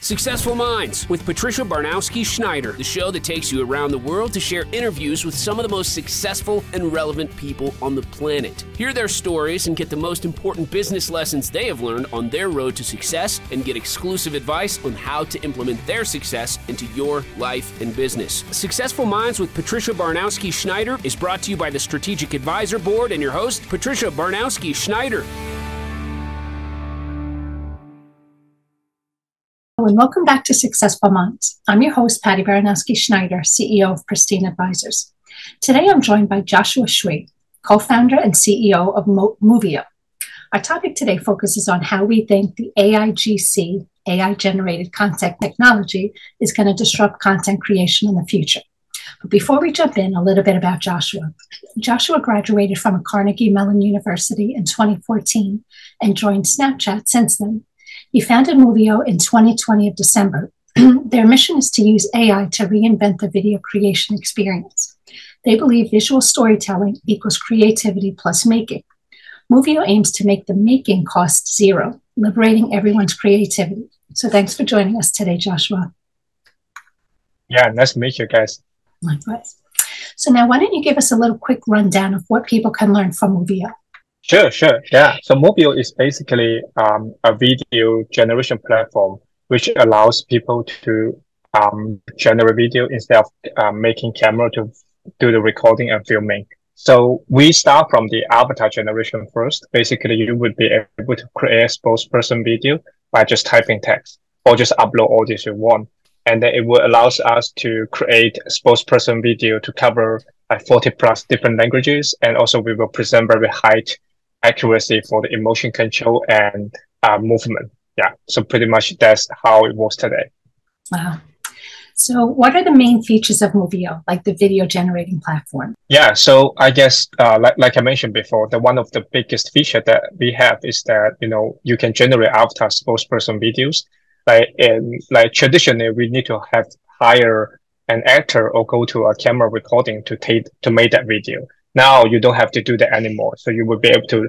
Successful Minds with Patricia Baronowski Schneider, the show that takes you around the world to share interviews with some of the most successful and relevant people on the planet. Hear their stories and get the most important business lessons they have learned on their road to success and get exclusive advice on how to implement their success into your life and business. Successful Minds with Patricia Baronowski Schneider is brought to you by the Strategic Advisor Board and your host, Patricia Baronowski Schneider. And welcome back to Successful Minds. I'm your host, Patty Baronowski Schneider, CEO of Pristine Advisors. Today I'm joined by Joshua Xu, co founder and CEO of Mo- Movio. Our topic today focuses on how we think the AIGC, AI generated content technology, is going to disrupt content creation in the future. But before we jump in, a little bit about Joshua. Joshua graduated from Carnegie Mellon University in 2014 and joined Snapchat since then he founded Movio in 2020 of December. Their mission is to use AI to reinvent the video creation experience. They believe visual storytelling equals creativity plus making. Movio aims to make the making cost zero, liberating everyone's creativity. So thanks for joining us today, Joshua. Yeah, nice to meet you guys. Likewise. So now why don't you give us a little quick rundown of what people can learn from Movio? Sure, sure. Yeah. So Movio is basically um, a video generation platform which allows people to um, generate video instead of um, making camera to do the recording and filming. So we start from the avatar generation first. Basically, you would be able to create a spokesperson video by just typing text or just upload all this you want. And then it will allows us to create a spokesperson video to cover like 40 plus different languages. And also we will present very high accuracy for the emotion control and uh, movement. Yeah. So pretty much that's how it works today. Wow. So, what are the main features of Movio, like the video generating platform? Yeah, so I guess, uh, like, like I mentioned before, the one of the biggest feature that we have is that you know you can generate avatar spokesperson videos. Like in like traditionally, we need to have hire an actor or go to a camera recording to take to make that video. Now you don't have to do that anymore. So you will be able to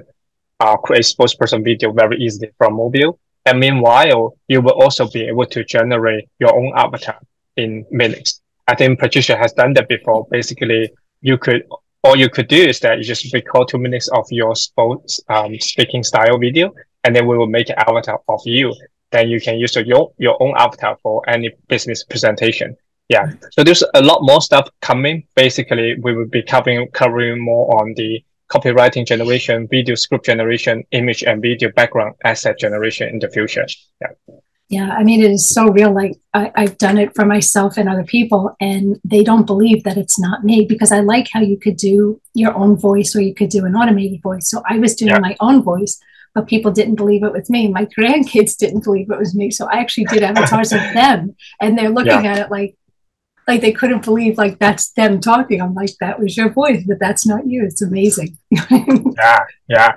uh, create spokesperson video very easily from mobile. And meanwhile, you will also be able to generate your own avatar in minutes. I think Patricia has done that before. Basically, you could all you could do is that you just record two minutes of your sports, um, speaking style video, and then we will make an avatar of you. Then you can use your your own avatar for any business presentation yeah so there's a lot more stuff coming basically we will be covering covering more on the copywriting generation video script generation image and video background asset generation in the future yeah yeah i mean it is so real like I, i've done it for myself and other people and they don't believe that it's not me because i like how you could do your own voice or you could do an automated voice so i was doing yeah. my own voice but people didn't believe it was me. My grandkids didn't believe it was me. So I actually did avatars of them. And they're looking yeah. at it like, like they couldn't believe like that's them talking. I'm like, that was your voice, but that's not you. It's amazing. yeah, yeah,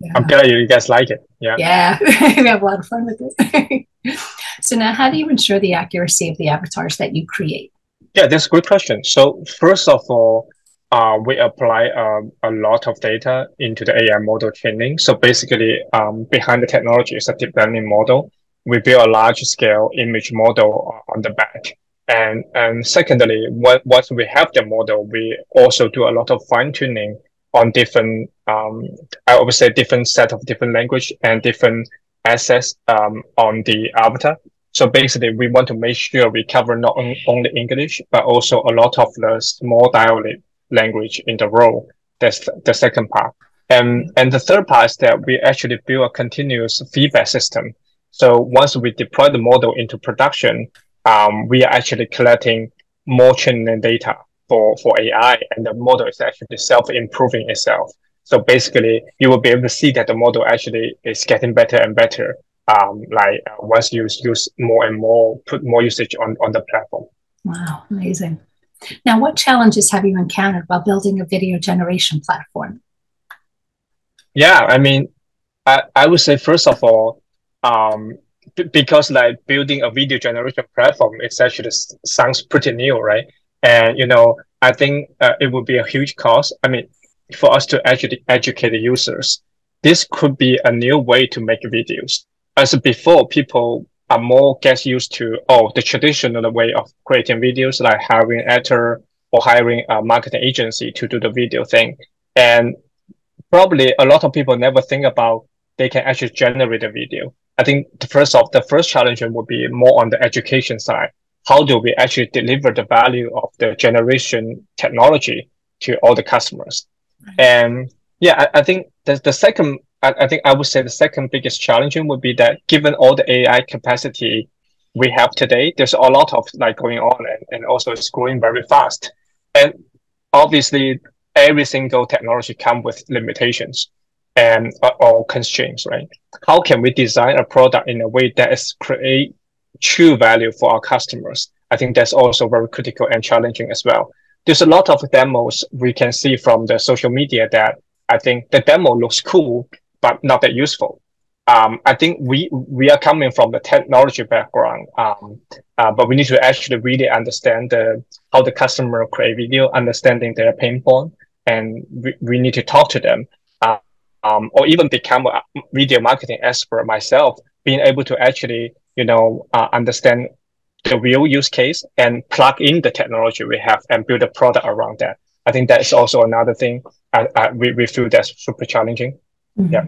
yeah. I'm you, you guys like it. Yeah. Yeah. we have a lot of fun with it. so now how do you ensure the accuracy of the avatars that you create? Yeah, that's a good question. So first of all, uh, we apply um, a lot of data into the AI model training. So basically, um, behind the technology is a deep learning model. We build a large scale image model on the back. And, and secondly, once we have the model, we also do a lot of fine tuning on different, um, I would say different set of different language and different assets, um, on the avatar. So basically, we want to make sure we cover not only English, but also a lot of the small dialect language in the role. That's the second part. And, and the third part is that we actually build a continuous feedback system. So once we deploy the model into production, um, we are actually collecting more training data for, for AI and the model is actually self-improving itself. So basically, you will be able to see that the model actually is getting better and better. Um, like uh, once you use more and more, put more usage on, on the platform. Wow, amazing. Now, what challenges have you encountered while building a video generation platform? Yeah, I mean, I, I would say, first of all, um, because like building a video generation platform, it actually sounds pretty new, right? And you know, I think uh, it would be a huge cost. I mean, for us to actually educate the users, this could be a new way to make videos. As before, people are more get used to oh the traditional way of creating videos like hiring actor or hiring a marketing agency to do the video thing and probably a lot of people never think about they can actually generate a video. I think the first of the first challenge would be more on the education side. How do we actually deliver the value of the generation technology to all the customers? And yeah i, I think the, the second I, I think I would say the second biggest challenge would be that given all the AI capacity we have today, there's a lot of like going on and, and also it's growing very fast. And obviously every single technology comes with limitations and uh, or constraints, right? How can we design a product in a way that is create true value for our customers? I think that's also very critical and challenging as well. There's a lot of demos we can see from the social media that I think the demo looks cool, but not that useful. Um, I think we we are coming from the technology background, um, uh, but we need to actually really understand the, how the customer create video, understanding their pain point, and we, we need to talk to them, um, or even become a video marketing expert myself, being able to actually you know uh, understand the real use case and plug in the technology we have and build a product around that. I think that is also another thing I, I, we, we feel that's super challenging. Mm-hmm. Yeah.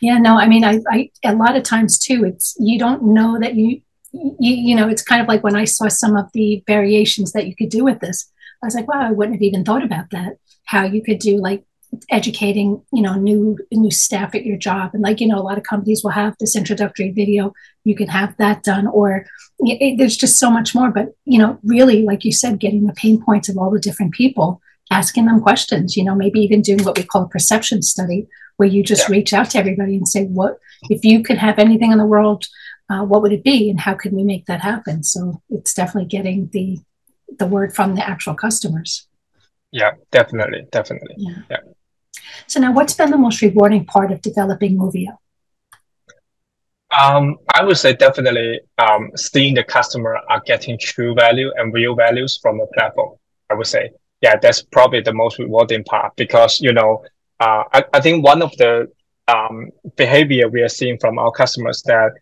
Yeah, no, I mean, I, I, a lot of times too, it's, you don't know that you, you, you know, it's kind of like when I saw some of the variations that you could do with this, I was like, wow, I wouldn't have even thought about that. How you could do like educating, you know, new, new staff at your job. And like, you know, a lot of companies will have this introductory video. You can have that done, or it, there's just so much more. But, you know, really, like you said, getting the pain points of all the different people asking them questions, you know, maybe even doing what we call a perception study, where you just yeah. reach out to everybody and say, what, if you could have anything in the world, uh, what would it be? And how can we make that happen? So it's definitely getting the, the word from the actual customers. Yeah, definitely. Definitely. Yeah. yeah. So now what's been the most rewarding part of developing Movio? Um, I would say definitely um, seeing the customer are getting true value and real values from the platform. I would say yeah, that's probably the most rewarding part because, you know, uh, I, I think one of the um, behavior we are seeing from our customers that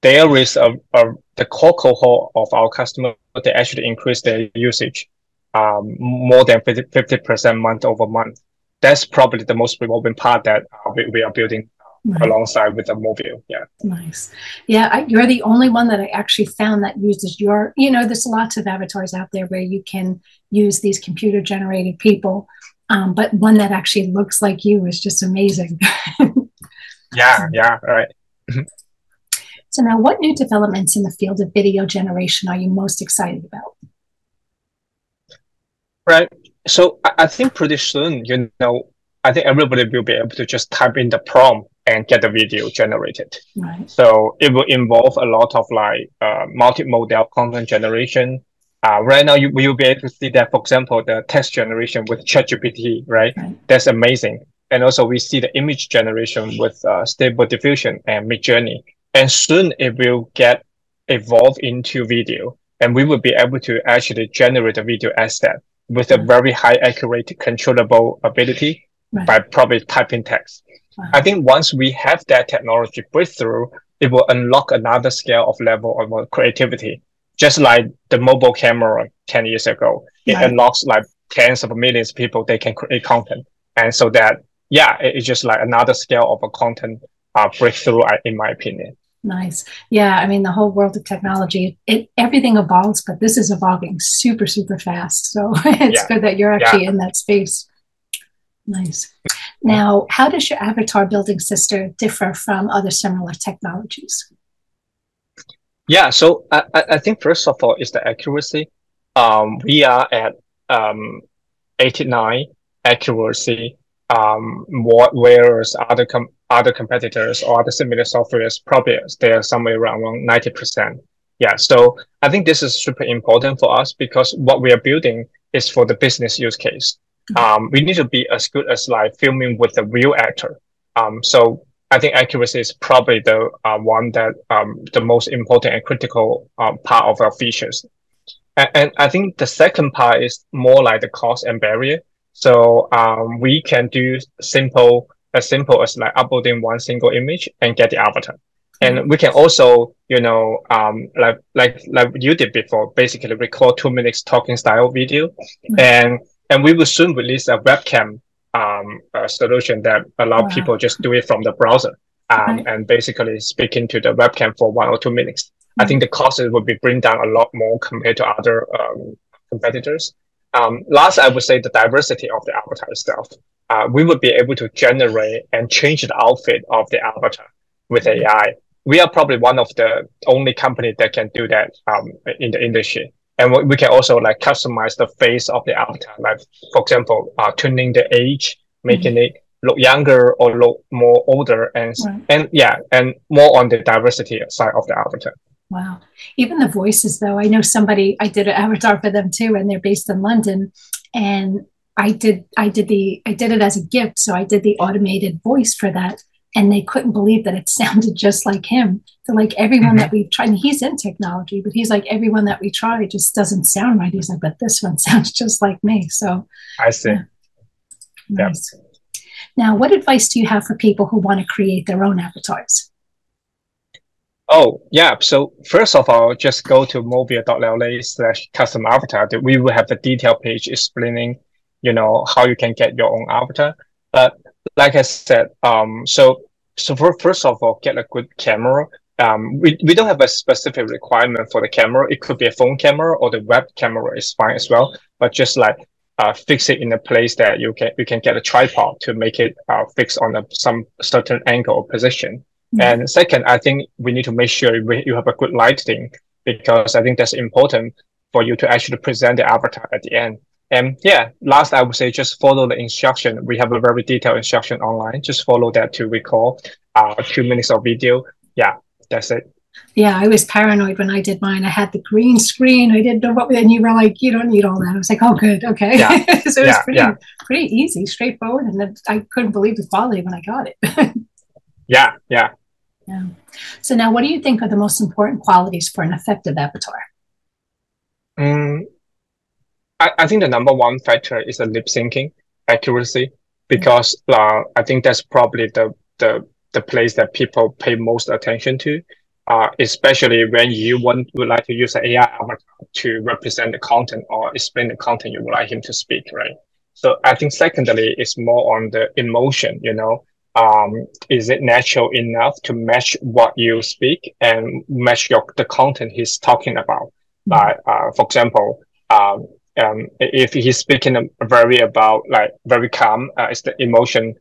there is a, a the core cohort of our customers, they actually increase their usage um, more than 50, percent month over month. That's probably the most rewarding part that uh, we, we are building Right. alongside with the mobile. Yeah. Nice. Yeah, I, you're the only one that I actually found that uses your, you know, there's lots of avatars out there where you can use these computer generated people, um, but one that actually looks like you is just amazing. yeah, yeah, right. so now what new developments in the field of video generation are you most excited about? Right. So I, I think pretty soon, you know, I think everybody will be able to just type in the prompt and get the video generated. Right. So it will involve a lot of like uh, multimodal content generation. Uh, right now, you will be able to see that, for example, the text generation with ChatGPT, right? right? That's amazing. And also, we see the image generation with uh, Stable Diffusion and Midjourney. And soon it will get evolved into video, and we will be able to actually generate a video asset with a very high accurate controllable ability right. by probably typing text. Wow. I think once we have that technology breakthrough, it will unlock another scale of level of creativity. Just like the mobile camera 10 years ago, it right. unlocks like tens of millions of people, they can create content. And so that, yeah, it's just like another scale of a content uh, breakthrough, in my opinion. Nice. Yeah. I mean, the whole world of technology, it, everything evolves, but this is evolving super, super fast. So it's yeah. good that you're actually yeah. in that space. Nice. Now, how does your avatar building system differ from other similar technologies? Yeah, so I, I think first of all is the accuracy. Um, we are at um, 89 accuracy, um, whereas other com- other competitors or other similar softwares probably they're somewhere around 90%. Yeah, so I think this is super important for us because what we are building is for the business use case um, we need to be as good as like filming with a real actor. Um, so I think accuracy is probably the uh, one that um, the most important and critical um, part of our features. And, and, I think the second part is more like the cost and barrier. So um, we can do simple as simple as like uploading one single image and get the avatar. And we can also, you know, um, like like like you did before, basically record two minutes talking style video, mm-hmm. and and we will soon release a webcam um, a solution that allow wow. people just do it from the browser um, right. and basically speak into the webcam for one or two minutes. Mm-hmm. I think the cost would be bring down a lot more compared to other um, competitors. Um, last, I would say the diversity of the avatar itself. Uh, we would be able to generate and change the outfit of the avatar with mm-hmm. AI. We are probably one of the only company that can do that um, in the industry. And we can also like customize the face of the avatar, like for example, uh, tuning the age, making mm-hmm. it look younger or look more older, and right. and yeah, and more on the diversity side of the avatar. Wow. Even the voices, though, I know somebody, I did an avatar for them too, and they're based in London. And I did, I did the, I did it as a gift. So I did the automated voice for that. And they couldn't believe that it sounded just like him. So, like everyone mm-hmm. that we tried, and he's in technology, but he's like, everyone that we try just doesn't sound right. He's like, but this one sounds just like me. So I see. Yeah. Nice. Yep. Now, what advice do you have for people who want to create their own avatars? Oh, yeah. So first of all, just go to movio.la slash custom avatar. We will have the detail page explaining, you know, how you can get your own avatar. But like I said, um, so so for, first of all, get a good camera. Um, we, we don't have a specific requirement for the camera. It could be a phone camera or the web camera is fine as well. But just like uh, fix it in a place that you can you can get a tripod to make it uh, fix on a, some certain angle or position. Mm-hmm. And second, I think we need to make sure you have a good lighting because I think that's important for you to actually present the avatar at the end. And yeah, last I would say just follow the instruction. We have a very detailed instruction online. Just follow that to recall uh, two minutes of video. Yeah, that's it. Yeah, I was paranoid when I did mine. I had the green screen. I didn't know what, and you were like, you don't need all that. I was like, oh, good, okay. Yeah. so it was pretty, yeah. pretty easy, straightforward, and I couldn't believe the quality when I got it. yeah, yeah. Yeah. So now, what do you think are the most important qualities for an effective avatar? Um, I, I think the number one factor is the lip syncing accuracy because uh, I think that's probably the, the the place that people pay most attention to, uh, especially when you want would like to use an AI avatar to represent the content or explain the content you would like him to speak, right? So I think secondly, it's more on the emotion, you know, um, is it natural enough to match what you speak and match your, the content he's talking about? Like, uh, for example, um, um, if he's speaking very about like very calm, uh, it's the emotion,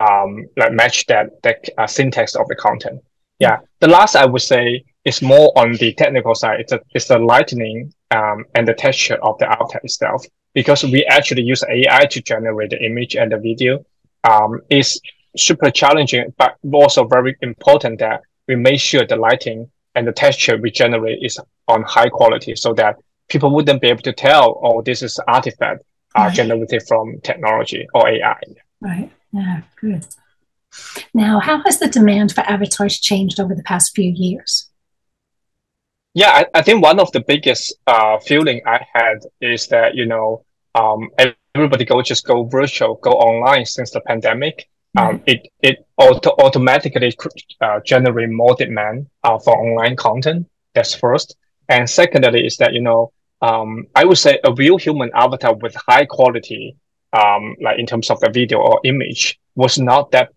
um, like match that, the uh, syntax of the content. Yeah. The last I would say is more on the technical side. It's, a, it's the lightning, um, and the texture of the avatar itself because we actually use AI to generate the image and the video. Um, is super challenging, but also very important that we make sure the lighting and the texture we generate is on high quality so that people wouldn't be able to tell, oh, this is artifact uh, right. generated from technology or AI. Right. Yeah, good. Now, how has the demand for avatars changed over the past few years? Yeah, I, I think one of the biggest uh, feeling I had is that, you know, um, everybody go just go virtual, go online since the pandemic um, it it auto- automatically uh, generate more demand uh, for online content. That's first, and secondly is that you know um, I would say a real human avatar with high quality, um, like in terms of the video or image, was not that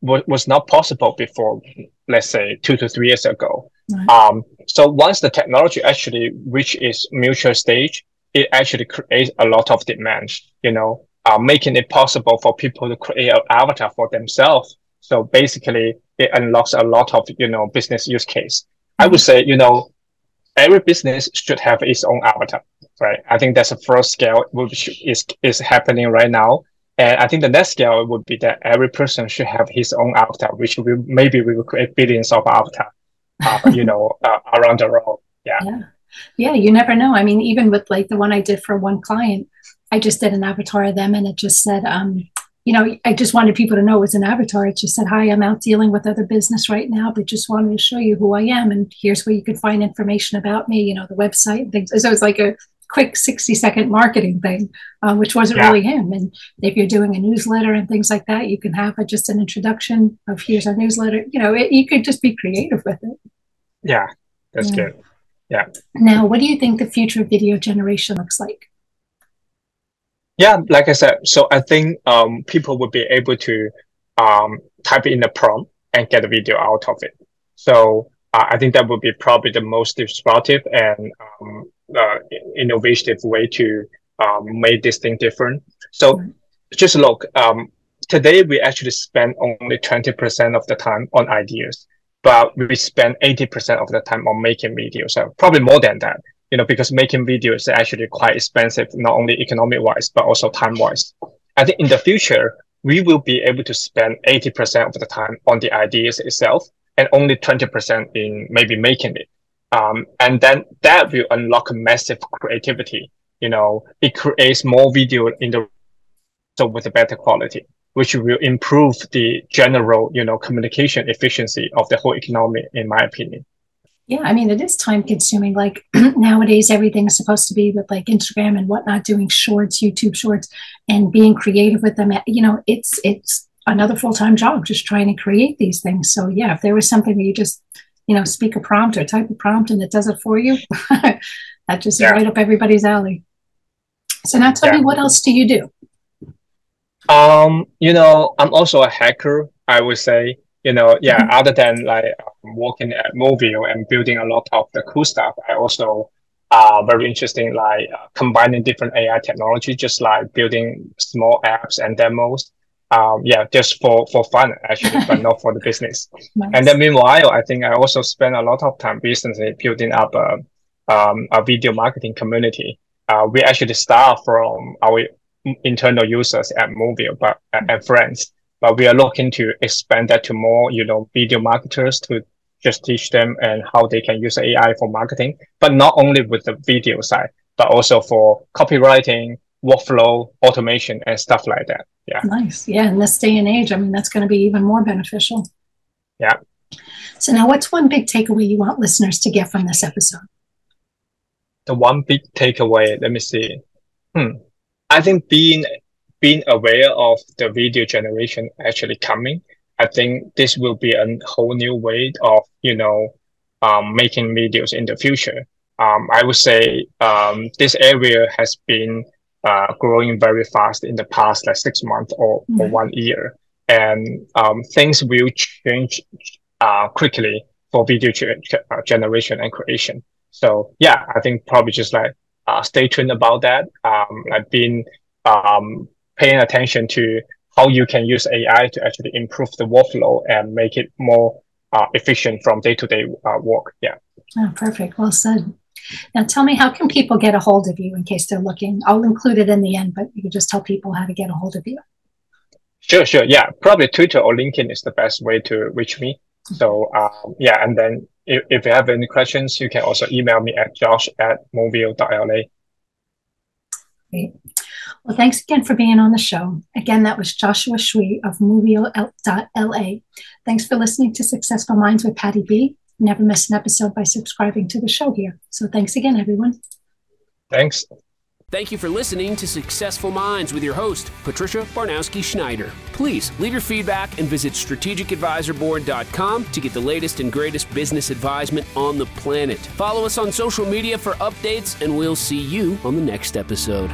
was, was not possible before. Let's say two to three years ago. Right. Um, so once the technology actually reach its mutual stage, it actually creates a lot of demand. You know, uh, making it possible for people to create an avatar for themselves. So basically, it unlocks a lot of you know business use case. Mm-hmm. I would say you know every business should have its own avatar, right? I think that's the first scale which is is happening right now. And I think the next scale would be that every person should have his own avatar, which we maybe we will create billions of avatar, uh, you know, uh, around the world. Yeah. yeah. Yeah, you never know. I mean, even with like the one I did for one client, I just did an avatar of them and it just said, um, you know, I just wanted people to know it was an avatar. It just said, Hi, I'm out dealing with other business right now, but just wanted to show you who I am. And here's where you can find information about me, you know, the website and things. So it's like a, quick 60 second marketing thing, uh, which wasn't yeah. really him. And if you're doing a newsletter and things like that, you can have a, just an introduction of here's our newsletter. You know, it, you could just be creative with it. Yeah, that's yeah. good. Yeah. Now, what do you think the future of video generation looks like? Yeah, like I said, so I think um, people would be able to um, type in the prompt and get a video out of it. So uh, I think that would be probably the most disruptive and um, uh, innovative way to um, make this thing different. So just look, um, today we actually spend only 20% of the time on ideas, but we spend 80% of the time on making videos. So probably more than that, you know, because making videos is actually quite expensive, not only economic wise, but also time wise. I think in the future, we will be able to spend 80% of the time on the ideas itself and only 20% in maybe making it. Um, and then that will unlock massive creativity. You know, it creates more video in the so with a better quality, which will improve the general, you know, communication efficiency of the whole economy, in my opinion. Yeah, I mean, it is time consuming. Like nowadays, everything's supposed to be with like Instagram and whatnot, doing shorts, YouTube shorts, and being creative with them. You know, it's it's another full time job just trying to create these things. So yeah, if there was something where you just you know speak a prompt or type a prompt and it does it for you, that just yeah. right up everybody's alley. So now tell yeah. me, what else do you do? Um, you know, I'm also a hacker. I would say you know, yeah, mm-hmm. other than like working at Movio and building a lot of the cool stuff, I also uh, very interesting like uh, combining different AI technology, just like building small apps and demos. Um, yeah, just for for fun actually, but not for the business. Nice. And then meanwhile, I think I also spend a lot of time recently building up a um, a video marketing community. Uh, we actually start from our internal users at Movio, but and friends but we are looking to expand that to more, you know, video marketers to just teach them and how they can use AI for marketing, but not only with the video side, but also for copywriting, workflow, automation, and stuff like that. Yeah. Nice. Yeah. In this day and age, I mean, that's going to be even more beneficial. Yeah. So now what's one big takeaway you want listeners to get from this episode? The one big takeaway, let me see. Hmm. I think being being aware of the video generation actually coming, I think this will be a whole new way of, you know, um, making videos in the future. Um, I would say um, this area has been uh, growing very fast in the past like six months or, mm-hmm. or one year. And um, things will change uh, quickly for video ge- uh, generation and creation. So yeah, I think probably just like uh, stay tuned about that. Um, like being um, paying attention to how you can use AI to actually improve the workflow and make it more uh, efficient from day to day work. Yeah. Oh, perfect. Well said. Now, tell me, how can people get a hold of you in case they're looking? I'll include it in the end, but you can just tell people how to get a hold of you. Sure, sure. Yeah, probably Twitter or LinkedIn is the best way to reach me. So, um, yeah, and then if, if you have any questions, you can also email me at josh at movio.la. Great. Well, thanks again for being on the show. Again, that was Joshua Xu of Movio.la. Thanks for listening to Successful Minds with Patty B. Never miss an episode by subscribing to the show here. So thanks again, everyone. Thanks. Thank you for listening to Successful Minds with your host, Patricia Baronowski Schneider. Please leave your feedback and visit strategicadvisorboard.com to get the latest and greatest business advisement on the planet. Follow us on social media for updates, and we'll see you on the next episode.